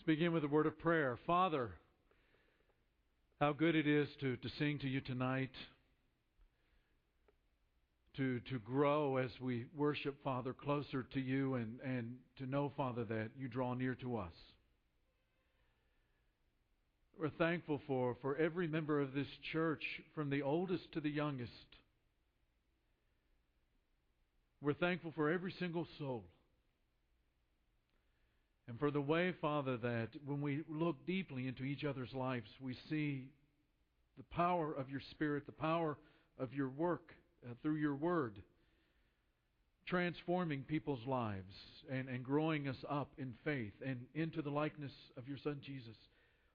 Let's begin with a word of prayer. Father, how good it is to, to sing to you tonight, to, to grow as we worship, Father, closer to you, and, and to know, Father, that you draw near to us. We're thankful for, for every member of this church, from the oldest to the youngest. We're thankful for every single soul. And for the way, Father, that when we look deeply into each other's lives, we see the power of your Spirit, the power of your work uh, through your Word, transforming people's lives and, and growing us up in faith and into the likeness of your Son Jesus.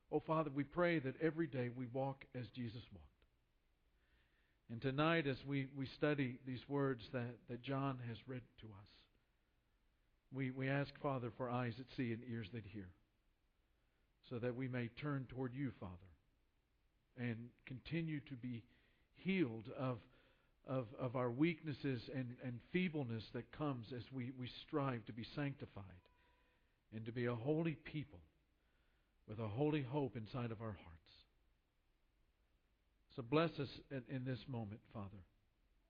Oh, Father, we pray that every day we walk as Jesus walked. And tonight, as we, we study these words that, that John has read to us, we, we ask, Father, for eyes that see and ears that hear, so that we may turn toward you, Father, and continue to be healed of, of, of our weaknesses and, and feebleness that comes as we, we strive to be sanctified and to be a holy people with a holy hope inside of our hearts. So bless us in, in this moment, Father.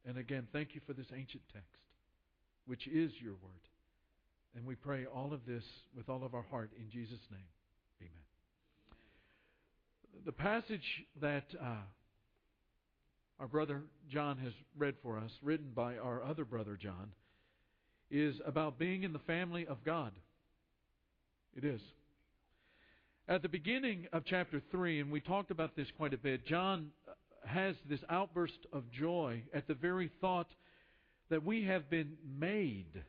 And again, thank you for this ancient text, which is your word. And we pray all of this with all of our heart in Jesus' name. Amen. The passage that uh, our brother John has read for us, written by our other brother John, is about being in the family of God. It is. At the beginning of chapter 3, and we talked about this quite a bit, John has this outburst of joy at the very thought that we have been made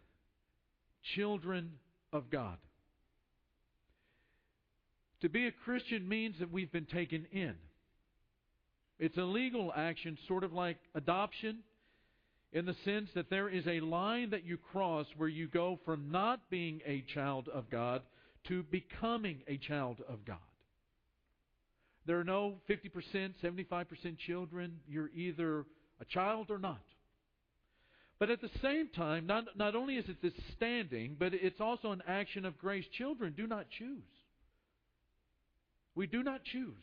children of God. To be a Christian means that we've been taken in. It's a legal action, sort of like adoption, in the sense that there is a line that you cross where you go from not being a child of God to becoming a child of God. There are no 50%, 75% children. You're either a child or not. But at the same time, not, not only is it this standing, but it's also an action of grace. Children do not choose. We do not choose.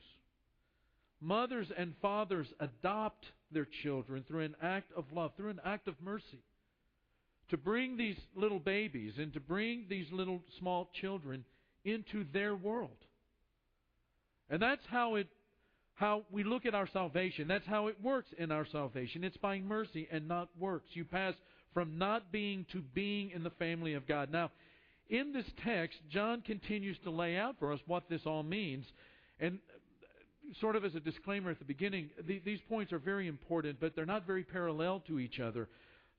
Mothers and fathers adopt their children through an act of love, through an act of mercy. To bring these little babies and to bring these little small children into their world. And that's how it how we look at our salvation. That's how it works in our salvation. It's by mercy and not works. You pass from not being to being in the family of God. Now, in this text, John continues to lay out for us what this all means. And uh, sort of as a disclaimer at the beginning, these points are very important, but they're not very parallel to each other.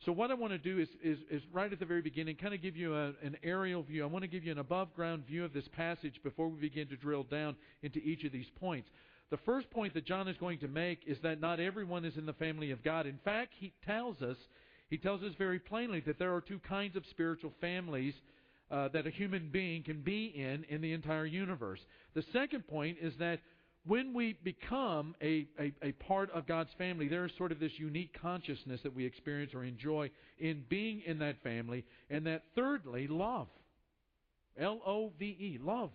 So what I want to do is, is, is right at the very beginning, kind of give you a, an aerial view. I want to give you an above ground view of this passage before we begin to drill down into each of these points. The first point that John is going to make is that not everyone is in the family of God. In fact, he tells us, he tells us very plainly that there are two kinds of spiritual families uh, that a human being can be in in the entire universe. The second point is that when we become a, a, a, part of God's family, there is sort of this unique consciousness that we experience or enjoy in being in that family. And that thirdly, love. L O V E, love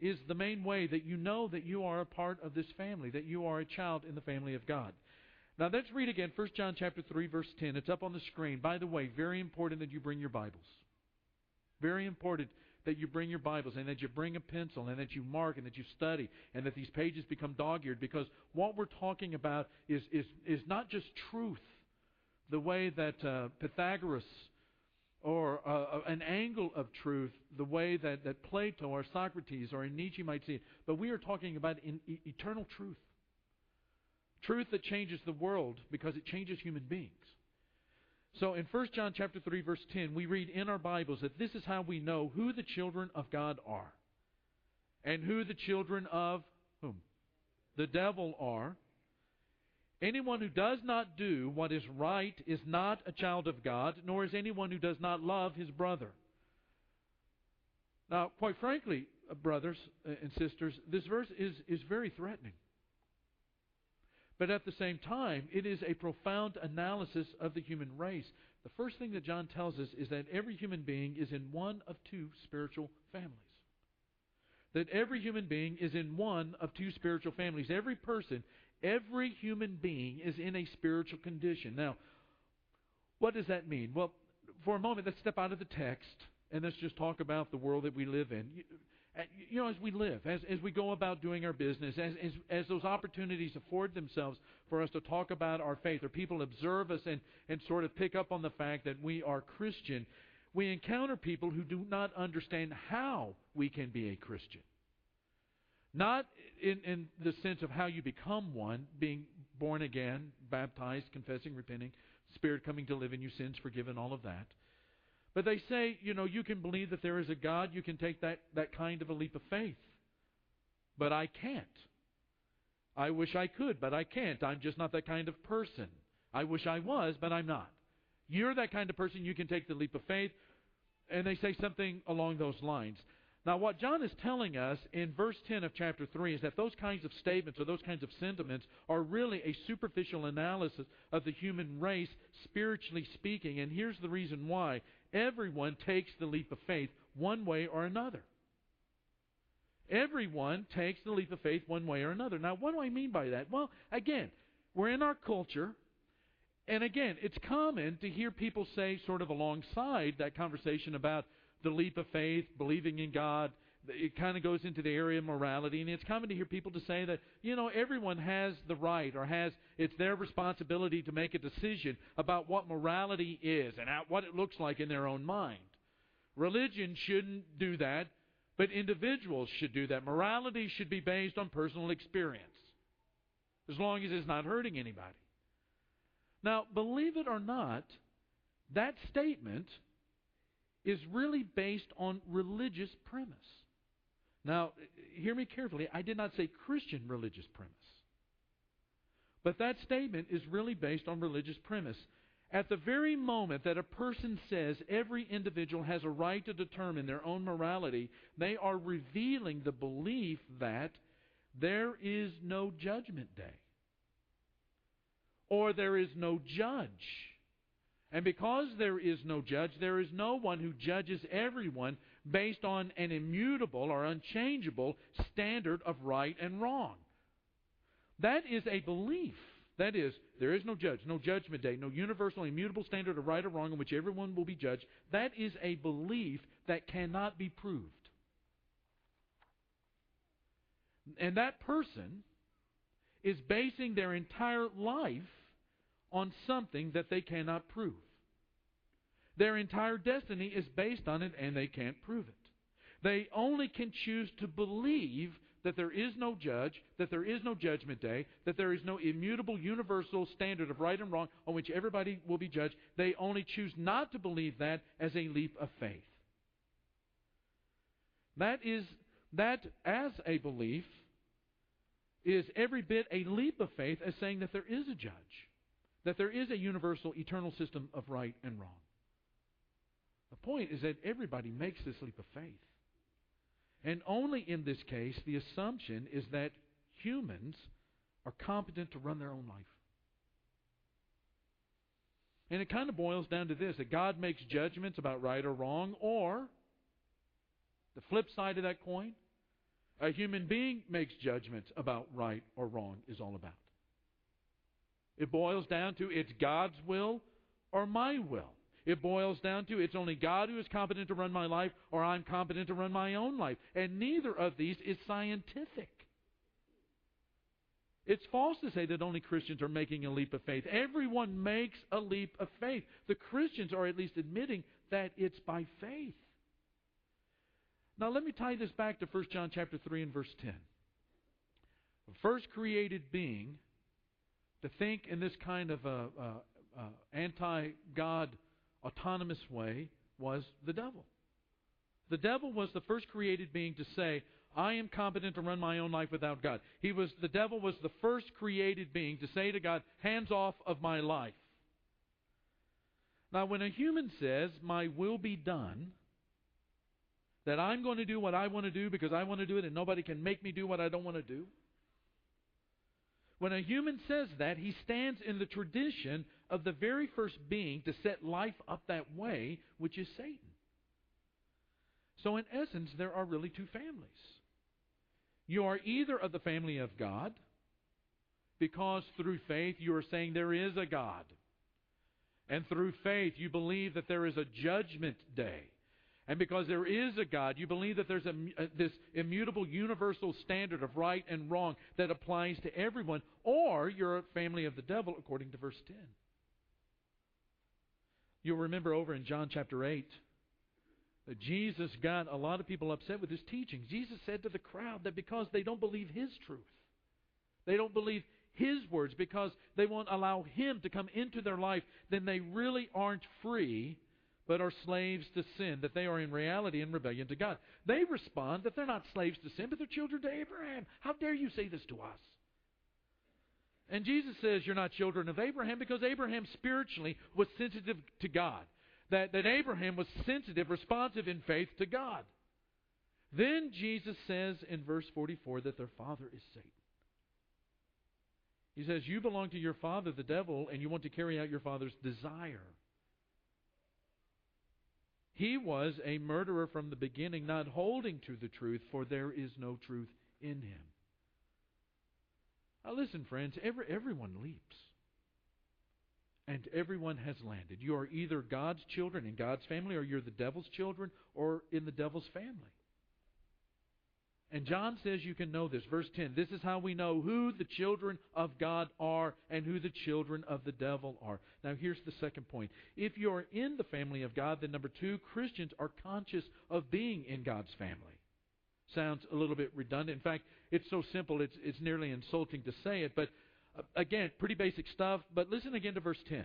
is the main way that you know that you are a part of this family, that you are a child in the family of God. Now let's read again 1 John chapter 3 verse 10. It's up on the screen. By the way, very important that you bring your Bibles. Very important that you bring your Bibles and that you bring a pencil and that you mark and that you study and that these pages become dog-eared because what we're talking about is, is, is not just truth the way that uh, Pythagoras or uh, uh, an angle of truth the way that, that Plato or Socrates or Nietzsche might see it, but we are talking about in, e- eternal truth. Truth that changes the world because it changes human beings. So in 1 John chapter 3 verse 10, we read in our Bibles that this is how we know who the children of God are and who the children of whom? The devil are. Anyone who does not do what is right is not a child of God, nor is anyone who does not love his brother. Now, quite frankly, uh, brothers uh, and sisters, this verse is, is very threatening. But at the same time, it is a profound analysis of the human race. The first thing that John tells us is that every human being is in one of two spiritual families. That every human being is in one of two spiritual families. Every person, every human being is in a spiritual condition. Now, what does that mean? Well, for a moment, let's step out of the text and let's just talk about the world that we live in. You uh, know, as we live, as, as we go about doing our business, as, as, as those opportunities afford themselves for us to talk about our faith, or people observe us and, and sort of pick up on the fact that we are Christian, we encounter people who do not understand how we can be a Christian. Not in, in the sense of how you become one, being born again, baptized, confessing, repenting, Spirit coming to live in you, sins forgiven, all of that. But they say, you know, you can believe that there is a God, you can take that, that kind of a leap of faith. But I can't. I wish I could, but I can't. I'm just not that kind of person. I wish I was, but I'm not. You're that kind of person, you can take the leap of faith. And they say something along those lines. Now, what John is telling us in verse 10 of chapter 3 is that those kinds of statements or those kinds of sentiments are really a superficial analysis of the human race, spiritually speaking. And here's the reason why everyone takes the leap of faith one way or another. Everyone takes the leap of faith one way or another. Now, what do I mean by that? Well, again, we're in our culture. And again, it's common to hear people say, sort of alongside that conversation about the leap of faith, believing in God. It kind of goes into the area of morality, and it's common to hear people to say that you know everyone has the right or has it's their responsibility to make a decision about what morality is and what it looks like in their own mind. Religion shouldn't do that, but individuals should do that. Morality should be based on personal experience, as long as it's not hurting anybody. Now, believe it or not, that statement is really based on religious premise. Now, hear me carefully. I did not say Christian religious premise. But that statement is really based on religious premise. At the very moment that a person says every individual has a right to determine their own morality, they are revealing the belief that there is no judgment day. Or there is no judge. And because there is no judge, there is no one who judges everyone based on an immutable or unchangeable standard of right and wrong. That is a belief. That is, there is no judge, no judgment day, no universal immutable standard of right or wrong in which everyone will be judged. That is a belief that cannot be proved. And that person is basing their entire life on something that they cannot prove. Their entire destiny is based on it, and they can't prove it. They only can choose to believe that there is no judge, that there is no judgment day, that there is no immutable universal standard of right and wrong on which everybody will be judged. They only choose not to believe that as a leap of faith. That is that as a belief is every bit a leap of faith as saying that there is a judge that there is a universal, eternal system of right and wrong. The point is that everybody makes this leap of faith. And only in this case, the assumption is that humans are competent to run their own life. And it kind of boils down to this that God makes judgments about right or wrong, or the flip side of that coin, a human being makes judgments about right or wrong is all about. It boils down to it's God's will or my will. It boils down to it's only God who is competent to run my life or I'm competent to run my own life. And neither of these is scientific. It's false to say that only Christians are making a leap of faith. Everyone makes a leap of faith. The Christians are at least admitting that it's by faith. Now let me tie this back to 1 John chapter 3 and verse 10. The first created being to think in this kind of a, a, a anti-God autonomous way was the devil. The devil was the first created being to say, I am competent to run my own life without God. He was the devil was the first created being to say to God, hands off of my life. Now when a human says, my will be done, that I'm going to do what I want to do because I want to do it and nobody can make me do what I don't want to do, when a human says that, he stands in the tradition of the very first being to set life up that way, which is Satan. So, in essence, there are really two families. You are either of the family of God, because through faith you are saying there is a God. And through faith you believe that there is a judgment day. And because there is a God, you believe that there's a, a, uh, this immutable universal standard of right and wrong that applies to everyone. Or you're a family of the devil, according to verse 10. You'll remember over in John chapter 8 that Jesus got a lot of people upset with his teaching. Jesus said to the crowd that because they don't believe his truth, they don't believe his words, because they won't allow him to come into their life, then they really aren't free, but are slaves to sin, that they are in reality in rebellion to God. They respond that they're not slaves to sin, but they're children to Abraham. How dare you say this to us? And Jesus says you're not children of Abraham because Abraham spiritually was sensitive to God. That, that Abraham was sensitive, responsive in faith to God. Then Jesus says in verse 44 that their father is Satan. He says, You belong to your father, the devil, and you want to carry out your father's desire. He was a murderer from the beginning, not holding to the truth, for there is no truth in him. Now, listen, friends, every, everyone leaps. And everyone has landed. You are either God's children in God's family, or you're the devil's children, or in the devil's family. And John says you can know this. Verse 10 This is how we know who the children of God are and who the children of the devil are. Now, here's the second point. If you're in the family of God, then number two, Christians are conscious of being in God's family. Sounds a little bit redundant. In fact, it's so simple, it's, it's nearly insulting to say it. But uh, again, pretty basic stuff. But listen again to verse 10.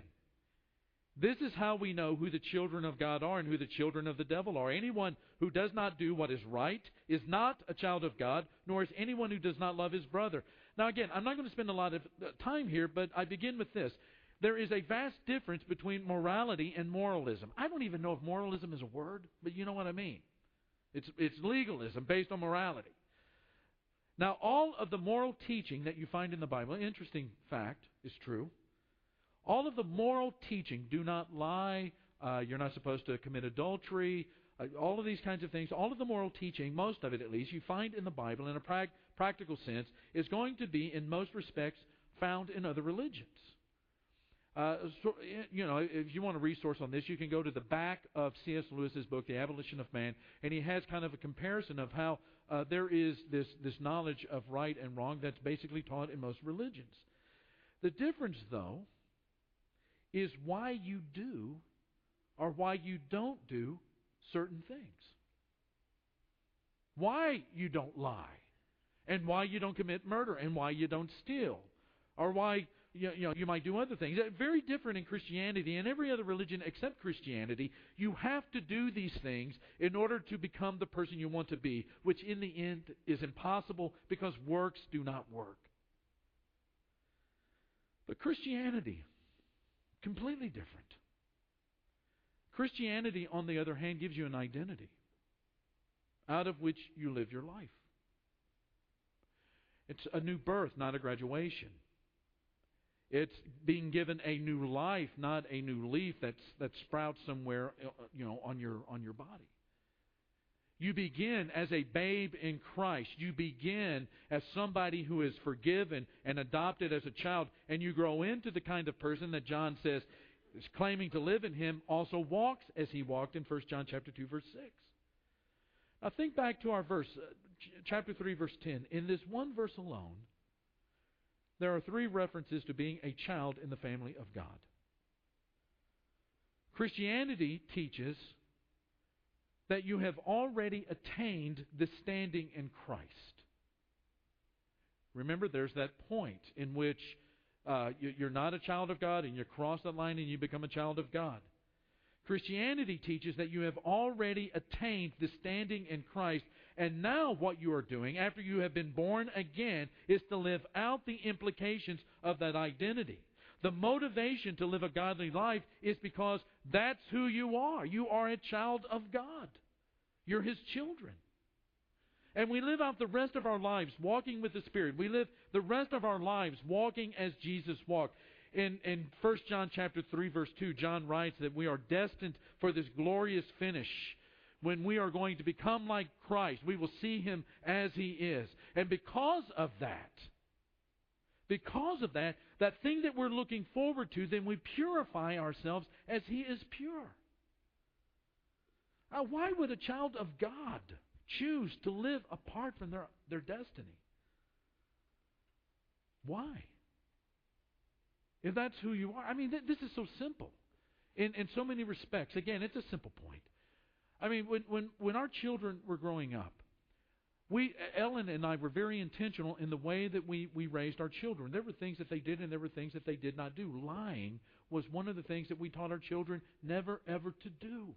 This is how we know who the children of God are and who the children of the devil are. Anyone who does not do what is right is not a child of God, nor is anyone who does not love his brother. Now, again, I'm not going to spend a lot of uh, time here, but I begin with this. There is a vast difference between morality and moralism. I don't even know if moralism is a word, but you know what I mean. It's, it's legalism based on morality. Now, all of the moral teaching that you find in the Bible, interesting fact, is true. All of the moral teaching, do not lie, uh, you're not supposed to commit adultery, uh, all of these kinds of things, all of the moral teaching, most of it at least, you find in the Bible in a pra- practical sense, is going to be, in most respects, found in other religions. Uh, so, you know, if you want a resource on this, you can go to the back of C.S. Lewis's book, The Abolition of Man, and he has kind of a comparison of how uh, there is this, this knowledge of right and wrong that's basically taught in most religions. The difference, though, is why you do or why you don't do certain things. Why you don't lie, and why you don't commit murder, and why you don't steal, or why you, know, you might do other things. Uh, very different in Christianity and every other religion except Christianity. You have to do these things in order to become the person you want to be, which in the end is impossible because works do not work. But Christianity, Completely different. Christianity, on the other hand, gives you an identity out of which you live your life. It's a new birth, not a graduation. It's being given a new life, not a new leaf that's that sprouts somewhere, uh, you know, on your on your body. You begin as a babe in Christ. You begin as somebody who is forgiven and adopted as a child, and you grow into the kind of person that John says is claiming to live in him also walks as he walked in 1 John chapter 2 verse 6. Now think back to our verse uh, chapter 3 verse 10. In this one verse alone, there are three references to being a child in the family of God. Christianity teaches that you have already attained the standing in Christ. Remember, there's that point in which uh, you're not a child of God and you cross that line and you become a child of God. Christianity teaches that you have already attained the standing in Christ, and now what you are doing after you have been born again is to live out the implications of that identity. The motivation to live a godly life is because that's who you are. You are a child of God. You're His children. And we live out the rest of our lives walking with the Spirit. We live the rest of our lives walking as Jesus walked. In, in 1 John chapter 3, verse 2, John writes that we are destined for this glorious finish when we are going to become like Christ. We will see him as he is. And because of that, because of that, that thing that we're looking forward to, then we purify ourselves as he is pure. Now, why would a child of God choose to live apart from their, their destiny? Why? If that's who you are. I mean, th- this is so simple in, in so many respects. Again, it's a simple point. I mean, when, when, when our children were growing up, we, Ellen and I were very intentional in the way that we, we raised our children. There were things that they did and there were things that they did not do. Lying was one of the things that we taught our children never ever to do.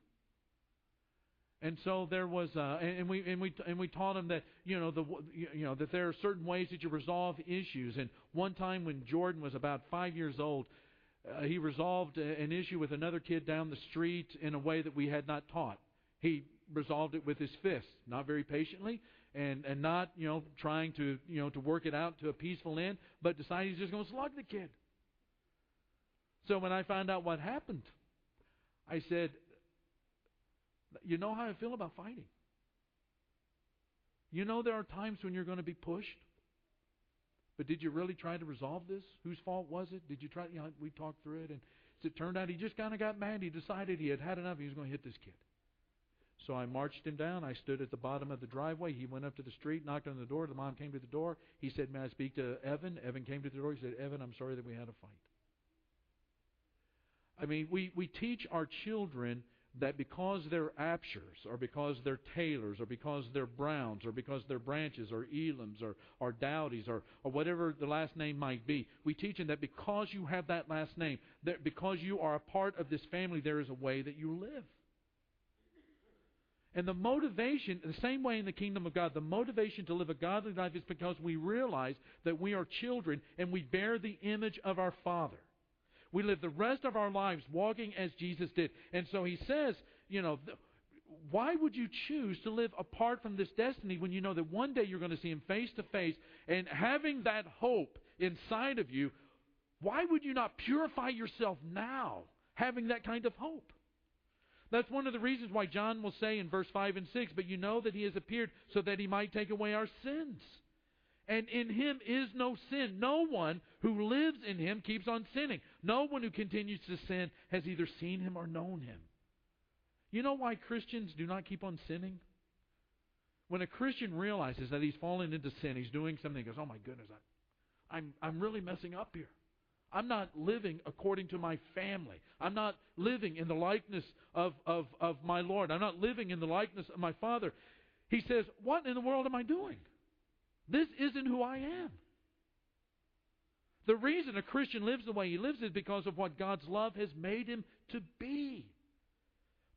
And so there was, uh, and we and we and we taught them that you know the you know that there are certain ways that you resolve issues. And one time when Jordan was about five years old, uh, he resolved an issue with another kid down the street in a way that we had not taught. He resolved it with his fists, not very patiently, and and not you know trying to you know to work it out to a peaceful end, but decided he's just going to slug the kid. So when I found out what happened, I said, "You know how I feel about fighting. You know there are times when you're going to be pushed." But did you really try to resolve this? Whose fault was it? Did you try? You know, we talked through it, and it turned out he just kind of got mad. He decided he had had enough. He was going to hit this kid. So I marched him down. I stood at the bottom of the driveway. He went up to the street, knocked on the door. The mom came to the door. He said, May I speak to Evan? Evan came to the door. He said, Evan, I'm sorry that we had a fight. I mean, we, we teach our children that because they're Abshers, or because they're Taylors, or because they're Browns, or because they're Branches, or Elams, or, or Dowdies, or, or whatever the last name might be, we teach them that because you have that last name, that because you are a part of this family, there is a way that you live. And the motivation, the same way in the kingdom of God, the motivation to live a godly life is because we realize that we are children and we bear the image of our Father. We live the rest of our lives walking as Jesus did. And so he says, you know, why would you choose to live apart from this destiny when you know that one day you're going to see him face to face and having that hope inside of you, why would you not purify yourself now having that kind of hope? That's one of the reasons why John will say in verse 5 and 6, But you know that he has appeared so that he might take away our sins. And in him is no sin. No one who lives in him keeps on sinning. No one who continues to sin has either seen him or known him. You know why Christians do not keep on sinning? When a Christian realizes that he's fallen into sin, he's doing something, he goes, Oh my goodness, I, I'm, I'm really messing up here. I'm not living according to my family. I'm not living in the likeness of, of, of my Lord. I'm not living in the likeness of my Father. He says, What in the world am I doing? This isn't who I am. The reason a Christian lives the way he lives is because of what God's love has made him to be.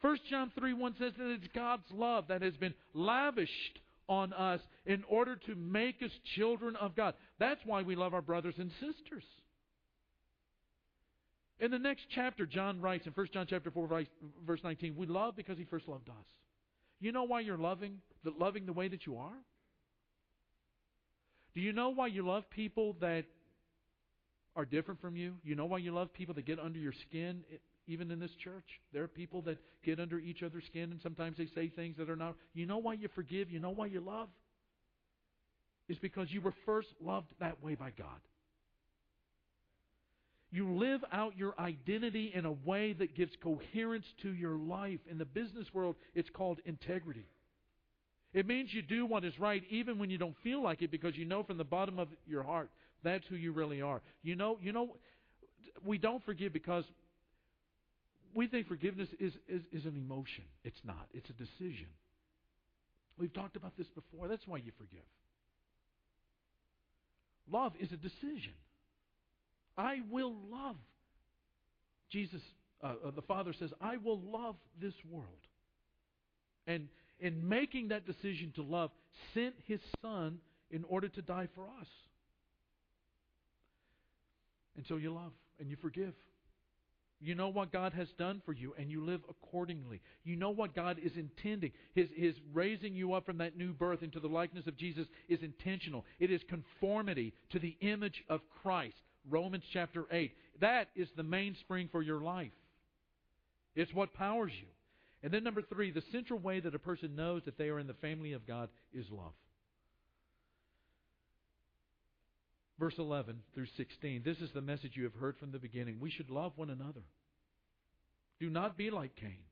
1 John 3 1 says that it's God's love that has been lavished on us in order to make us children of God. That's why we love our brothers and sisters. In the next chapter, John writes in 1 John chapter 4, verse 19, we love because he first loved us. You know why you're loving, loving the way that you are? Do you know why you love people that are different from you? You know why you love people that get under your skin, even in this church? There are people that get under each other's skin, and sometimes they say things that are not. You know why you forgive? You know why you love? It's because you were first loved that way by God. You live out your identity in a way that gives coherence to your life. In the business world, it's called integrity. It means you do what is right even when you don't feel like it because you know from the bottom of your heart that's who you really are. You know, you know we don't forgive because we think forgiveness is, is, is an emotion. It's not. It's a decision. We've talked about this before. That's why you forgive. Love is a decision. I will love. Jesus, uh, uh, the Father says, I will love this world. And in making that decision to love, sent His Son in order to die for us. And so you love and you forgive. You know what God has done for you, and you live accordingly. You know what God is intending. His, his raising you up from that new birth into the likeness of Jesus is intentional. It is conformity to the image of Christ. Romans chapter 8. That is the mainspring for your life. It's what powers you. And then, number three, the central way that a person knows that they are in the family of God is love. Verse 11 through 16. This is the message you have heard from the beginning. We should love one another. Do not be like Cain,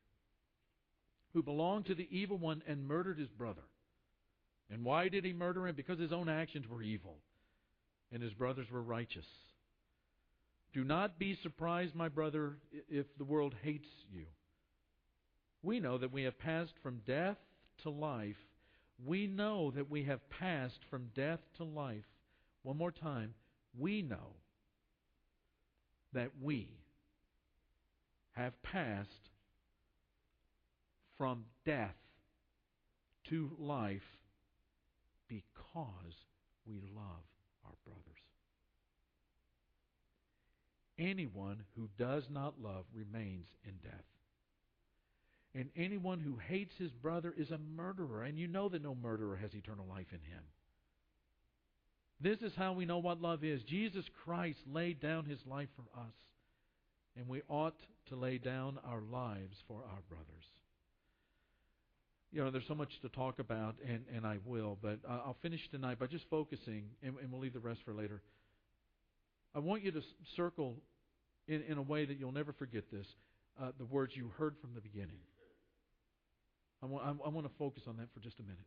who belonged to the evil one and murdered his brother. And why did he murder him? Because his own actions were evil and his brothers were righteous. Do not be surprised, my brother, if the world hates you. We know that we have passed from death to life. We know that we have passed from death to life. One more time. We know that we have passed from death to life because we love our brothers. Anyone who does not love remains in death. And anyone who hates his brother is a murderer, and you know that no murderer has eternal life in him. This is how we know what love is. Jesus Christ laid down his life for us, and we ought to lay down our lives for our brothers. You know, there's so much to talk about, and, and I will, but I'll finish tonight by just focusing, and, and we'll leave the rest for later. I want you to circle in, in a way that you'll never forget this uh, the words you heard from the beginning. I want, I, I want to focus on that for just a minute.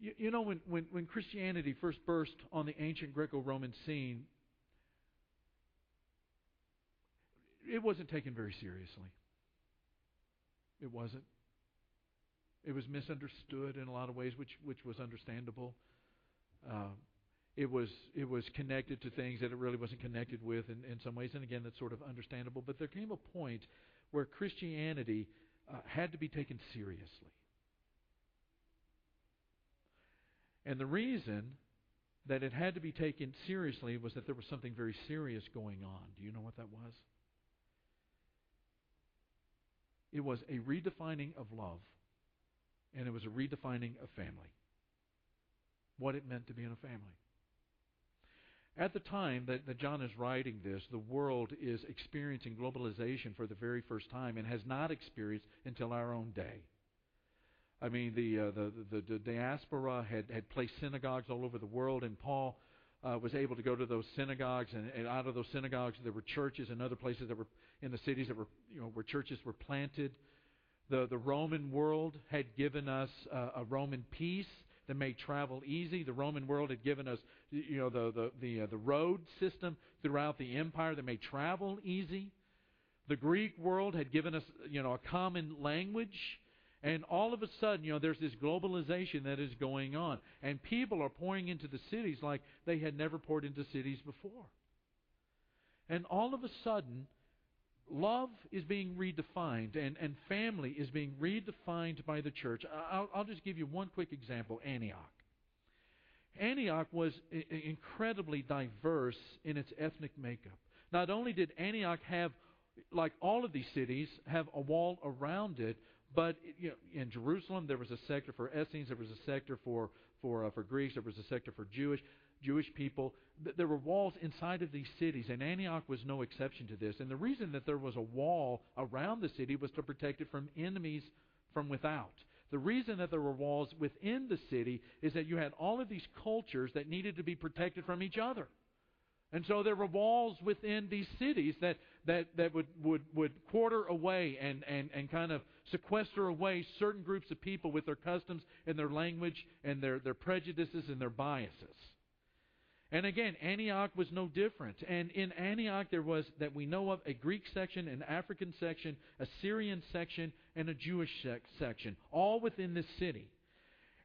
You, you know, when, when, when Christianity first burst on the ancient Greco Roman scene, it wasn't taken very seriously. It wasn't. It was misunderstood in a lot of ways, which, which was understandable. Uh, it was it was connected to things that it really wasn't connected with in, in some ways, and again, that's sort of understandable. But there came a point where Christianity uh, had to be taken seriously, and the reason that it had to be taken seriously was that there was something very serious going on. Do you know what that was? It was a redefining of love, and it was a redefining of family. What it meant to be in a family. At the time that, that John is writing this, the world is experiencing globalization for the very first time and has not experienced until our own day. I mean, the, uh, the, the, the diaspora had, had placed synagogues all over the world, and Paul uh, was able to go to those synagogues, and, and out of those synagogues there were churches and other places that were in the cities that were, you know, where churches were planted. The, the Roman world had given us uh, a Roman peace that made travel easy. The Roman world had given us, you know, the the the, uh, the road system throughout the empire that made travel easy. The Greek world had given us, you know, a common language. And all of a sudden, you know, there's this globalization that is going on. And people are pouring into the cities like they had never poured into cities before. And all of a sudden, love is being redefined and, and family is being redefined by the church. I'll, I'll just give you one quick example Antioch. Antioch was incredibly diverse in its ethnic makeup. Not only did Antioch have, like all of these cities, have a wall around it, but you know, in Jerusalem there was a sector for Essenes, there was a sector for for uh, for Greeks, there was a sector for Jewish. Jewish people. There were walls inside of these cities, and Antioch was no exception to this. And the reason that there was a wall around the city was to protect it from enemies from without. The reason that there were walls within the city is that you had all of these cultures that needed to be protected from each other. And so there were walls within these cities that, that, that would, would, would quarter away and, and, and kind of sequester away certain groups of people with their customs and their language and their, their prejudices and their biases. And again, Antioch was no different. And in Antioch, there was, that we know of, a Greek section, an African section, a Syrian section, and a Jewish section, all within this city.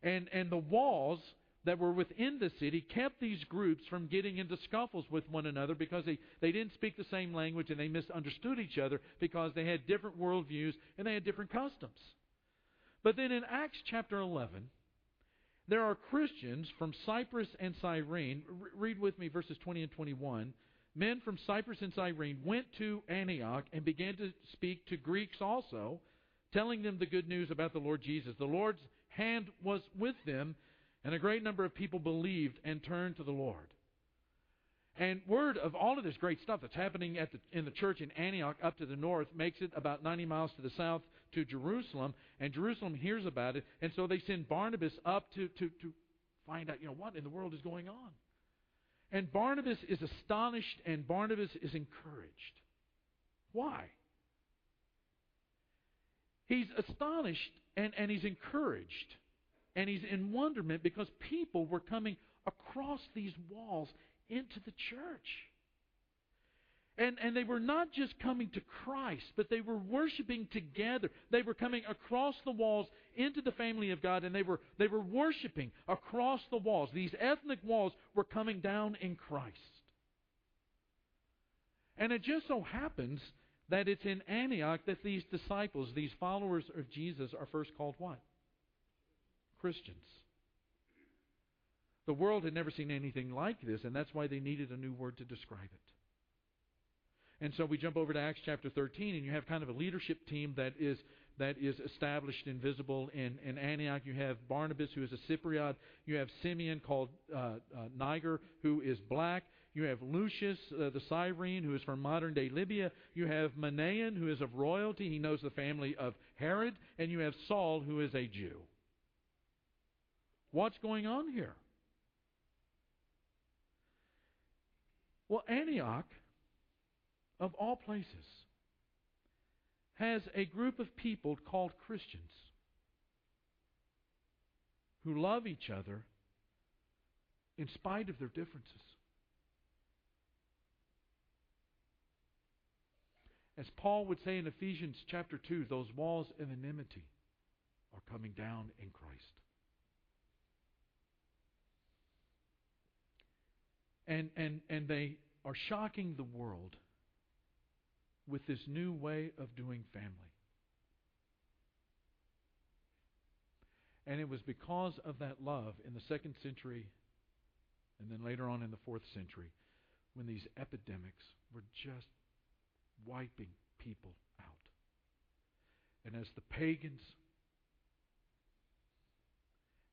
And, and the walls that were within the city kept these groups from getting into scuffles with one another because they, they didn't speak the same language and they misunderstood each other because they had different worldviews and they had different customs. But then in Acts chapter 11, there are Christians from Cyprus and Cyrene. Read with me verses 20 and 21. Men from Cyprus and Cyrene went to Antioch and began to speak to Greeks also, telling them the good news about the Lord Jesus. The Lord's hand was with them, and a great number of people believed and turned to the Lord. And word of all of this great stuff that's happening at the, in the church in Antioch up to the north makes it about 90 miles to the south to Jerusalem. And Jerusalem hears about it. And so they send Barnabas up to, to, to find out, you know, what in the world is going on. And Barnabas is astonished and Barnabas is encouraged. Why? He's astonished and, and he's encouraged. And he's in wonderment because people were coming across these walls into the church. And, and they were not just coming to Christ, but they were worshiping together. They were coming across the walls into the family of God, and they were, they were worshiping across the walls. These ethnic walls were coming down in Christ. And it just so happens that it's in Antioch that these disciples, these followers of Jesus, are first called what? Christians. The world had never seen anything like this, and that's why they needed a new word to describe it. And so we jump over to Acts chapter 13, and you have kind of a leadership team that is that is established and visible in, in Antioch. You have Barnabas, who is a Cypriot. You have Simeon, called uh, uh, Niger, who is black. You have Lucius, uh, the Cyrene, who is from modern day Libya. You have Manaen, who is of royalty. He knows the family of Herod. And you have Saul, who is a Jew. What's going on here? Well, Antioch, of all places, has a group of people called Christians who love each other in spite of their differences. As Paul would say in Ephesians chapter 2, those walls of enmity are coming down in Christ. And, and, and they are shocking the world with this new way of doing family. And it was because of that love in the second century and then later on in the fourth century when these epidemics were just wiping people out. And as the pagans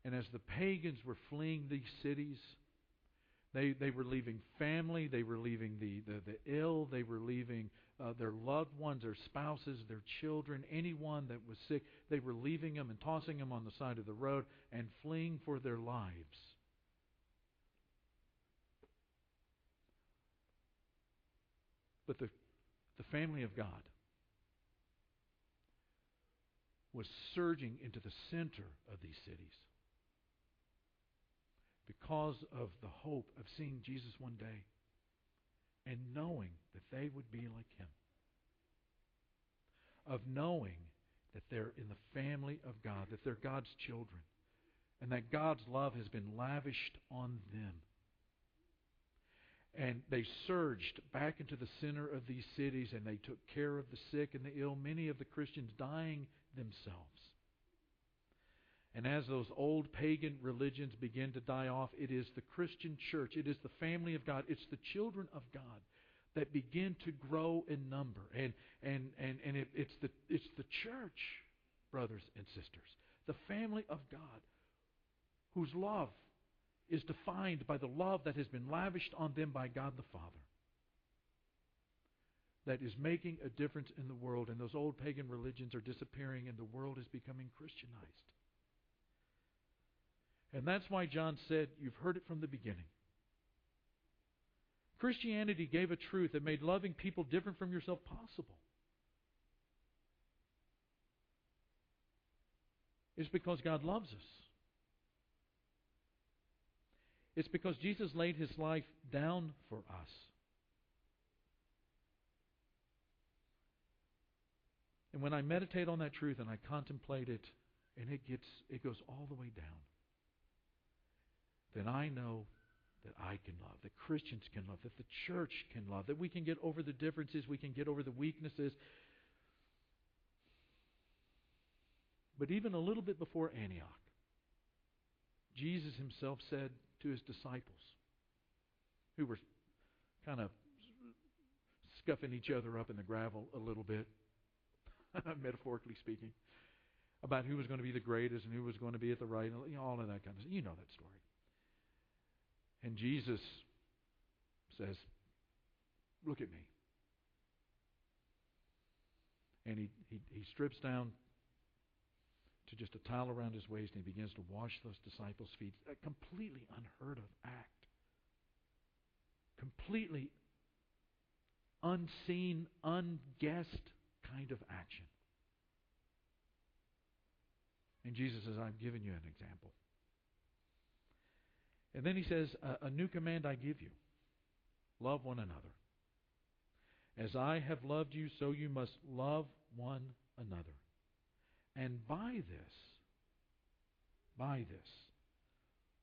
and as the pagans were fleeing these cities, they, they were leaving family, they were leaving the, the, the ill, they were leaving uh, their loved ones, their spouses, their children, anyone that was sick. They were leaving them and tossing them on the side of the road and fleeing for their lives. But the the family of God was surging into the center of these cities because of the hope of seeing Jesus one day and knowing that they would be like him. Of knowing that they're in the family of God, that they're God's children, and that God's love has been lavished on them. And they surged back into the center of these cities and they took care of the sick and the ill, many of the Christians dying themselves. And as those old pagan religions begin to die off, it is the Christian church, it is the family of God, it's the children of God that begin to grow in number. And, and, and, and it, it's, the, it's the church, brothers and sisters, the family of God, whose love is defined by the love that has been lavished on them by God the Father. That is making a difference in the world, and those old pagan religions are disappearing, and the world is becoming Christianized. And that's why John said, You've heard it from the beginning. Christianity gave a truth that made loving people different from yourself possible. It's because God loves us. It's because Jesus laid his life down for us. And when I meditate on that truth and I contemplate it, and it gets it goes all the way down, then I know that I can love, that Christians can love, that the church can love, that we can get over the differences, we can get over the weaknesses. But even a little bit before Antioch, Jesus himself said, to his disciples who were kind of scuffing each other up in the gravel a little bit, metaphorically speaking, about who was going to be the greatest and who was going to be at the right, know, all of that kind of stuff. You know that story. And Jesus says, Look at me. And he, he, he strips down to just a towel around his waist and he begins to wash those disciples' feet. A completely unheard of act. Completely unseen, unguessed kind of action. And Jesus says, I've given you an example. And then he says, a, a new command I give you love one another. As I have loved you, so you must love one another. And by this, by this,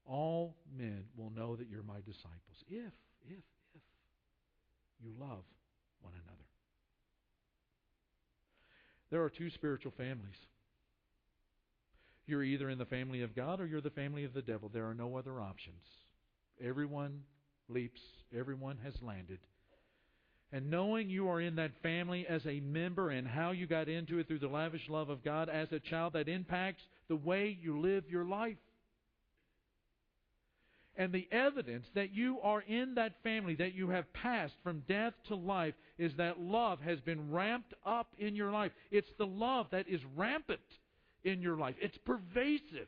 all men will know that you're my disciples. If, if, if you love one another. There are two spiritual families. You're either in the family of God or you're the family of the devil. There are no other options. Everyone leaps, everyone has landed. And knowing you are in that family as a member and how you got into it through the lavish love of God as a child, that impacts the way you live your life. And the evidence that you are in that family, that you have passed from death to life, is that love has been ramped up in your life. It's the love that is rampant in your life. It's pervasive.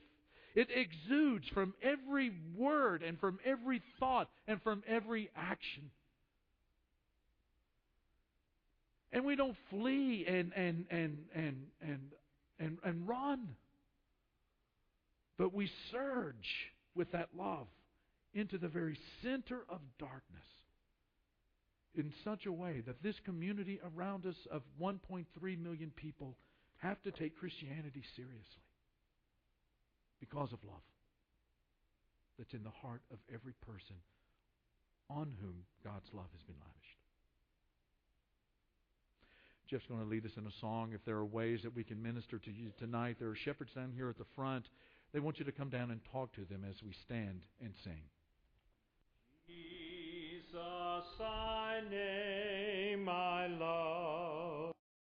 It exudes from every word and from every thought and from every action. And we don't flee and and and and and and, and run. But we surge with that love into the very center of darkness in such a way that this community around us of 1.3 million people have to take Christianity seriously because of love that's in the heart of every person on whom God's love has been lavished. Jeff's going to lead us in a song. If there are ways that we can minister to you tonight, there are shepherds down here at the front. They want you to come down and talk to them as we stand and sing. Jesus, I name.